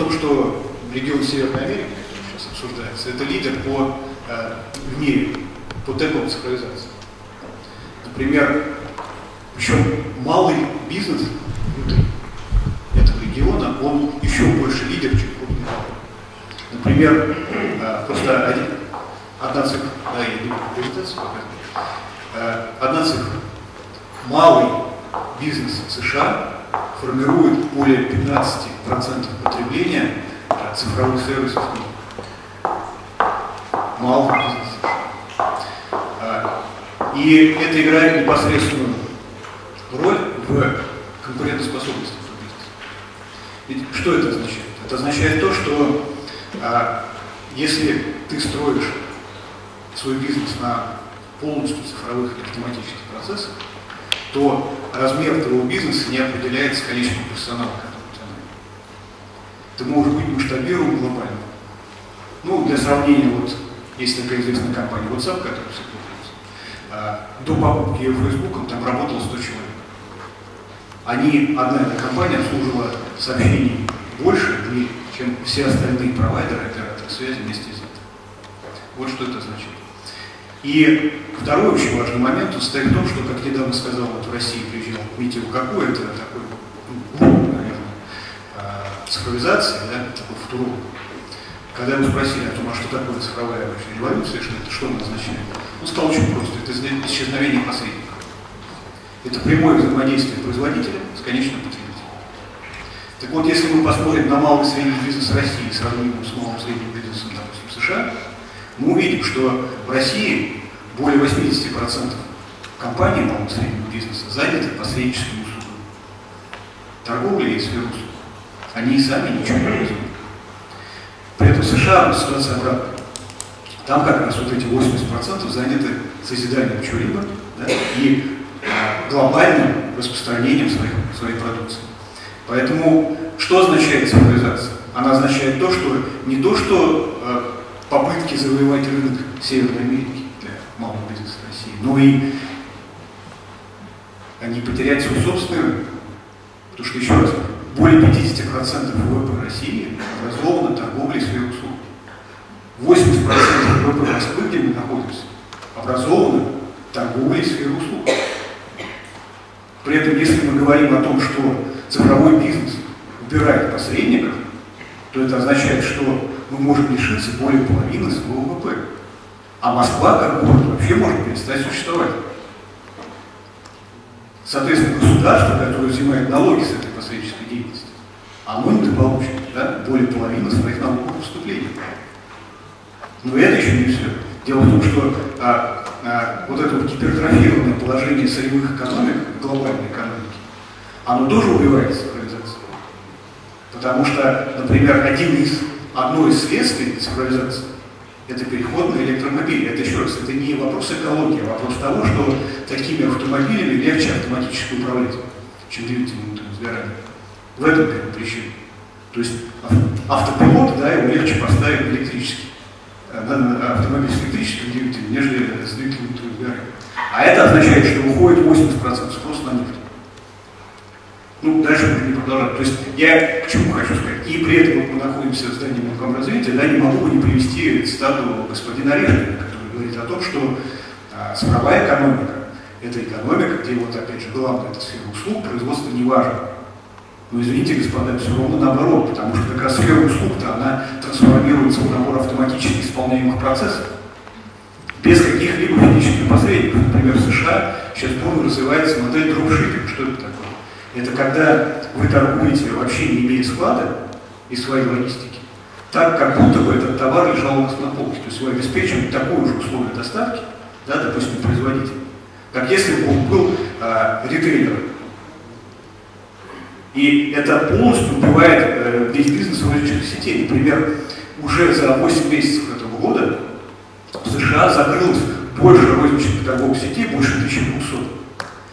том, что регион Северной Америки, который сейчас обсуждается, это лидер по, э, в мире по темпам цифровизации. Например, причем малый бизнес внутри этого региона, он еще больше лидер, чем крупный Например, э, просто один, одна цифра, да, я иду презентацию э, одна цифра. Малый бизнес США формирует более 15% потребления цифровых сервисов. А, и это играет непосредственную роль в конкурентоспособности. Ведь что это означает? Это означает то, что а, если ты строишь свой бизнес на полностью цифровых автоматических процессах, то размер твоего бизнеса не определяется количеством персонала, который у тебя. Ты можешь быть масштабируем глобально. Ну, для сравнения, вот есть такая известная компания WhatsApp, которая все пользуется. А, до покупки Facebook там работало 100 человек. Они, одна эта компания обслуживала сообщений больше чем все остальные провайдеры операторы связи вместе взятые. Вот что это означает. И второй очень важный момент состоит в том, что, как недавно сказал, вот в России приезжал Митя какой это такой, ну, наверное, а, цифровизация, да, такой футуролог. Когда его спросили о том, а что такое цифровая вообще революция, что это, что она означает, он сказал очень просто, это исчезновение посредников. Это прямое взаимодействие производителя с конечным потребителем. Так вот, если мы посмотрим на малый и средний бизнес России, сравним его с малым и средним бизнесом, допустим, США, мы увидим, что в России более 80% компаний малого и среднего бизнеса заняты посредническими услугами. Торговля и сфера услуг. Они и сами ничего не производят. При этом в США ситуация обратная. Там как раз вот эти 80% заняты созиданием чего-либо да, и а, глобальным распространением своих, своей продукции. Поэтому что означает цифровизация? Она означает то, что не то, что а, попытки завоевать рынок Северной Америки для малого бизнеса России, но и а не потерять свой собственный рынок. Потому что, еще раз, более 50% ВВП России образовано торговлей сферой услуг. 80% ВВП Москвы, где мы находимся, образовано торговлей сферой услуг. При этом, если мы говорим о том, что цифровой бизнес убирает посредников, то это означает, что мы можем лишиться более половины своего ВВП. А Москва, как город, вообще может перестать существовать. Соответственно, государство, которое взимает налоги с этой посреднической деятельности, оно недополучит да, более половины своих налоговых поступлений. Но это еще не все. Дело в том, что а, а, вот это вот гипертрофированное положение сырьевых экономик, глобальной экономики, оно тоже убивает цифровизацию. Потому что, например, один из одно из следствий цифровизации – это переход на электромобили. Это еще раз, это не вопрос экологии, а вопрос того, что такими автомобилями легче автоматически управлять, чем двигателем сгорания. В этом первая причина. То есть автопилот, да, его легче поставить электрический. Э, автомобиль с электрическим двигателем, нежели с двигателем сгорания. А это означает, что уходит 80% спроса на нефть. Ну, дальше можно не продолжать. То есть я к чему хочу сказать? И при этом мы находимся в здании развития, да, не могу не привести цитату господина Решина, который говорит о том, что а, цифровая экономика – это экономика, где вот опять же главное это сфера услуг, производство не важно. Но извините, господа, все ровно наоборот, потому что как раз сфера услуг-то она трансформируется в набор автоматически исполняемых процессов без каких-либо физических посредников. Например, в США сейчас бурно развивается модель дропшиппинг. Что это такое? Это когда вы торгуете вообще не имея склада и своей логистики, так как будто бы этот товар лежал у вас на полке. То есть вы обеспечиваете такую же условие доставки, да, допустим, производитель, как если бы он был э, ритейлером. И это полностью убивает э, весь бизнес розничных сетей. Например, уже за 8 месяцев этого года в США закрылось больше розничных торговых сетей, больше 1200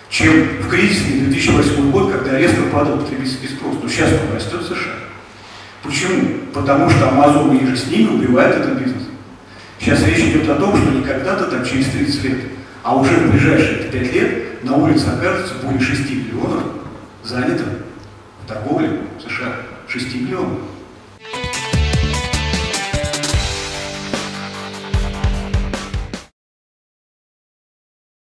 чем в кризисный 2008 год, когда резко падал потребительский спрос. Но сейчас он растет в США. Почему? Потому что Amazon и с ними убивает этот бизнес. Сейчас речь идет о том, что не когда-то там через 30 лет, а уже в ближайшие 5 лет на улице окажется более 6 миллионов занятых в торговле в США. 6 миллионов.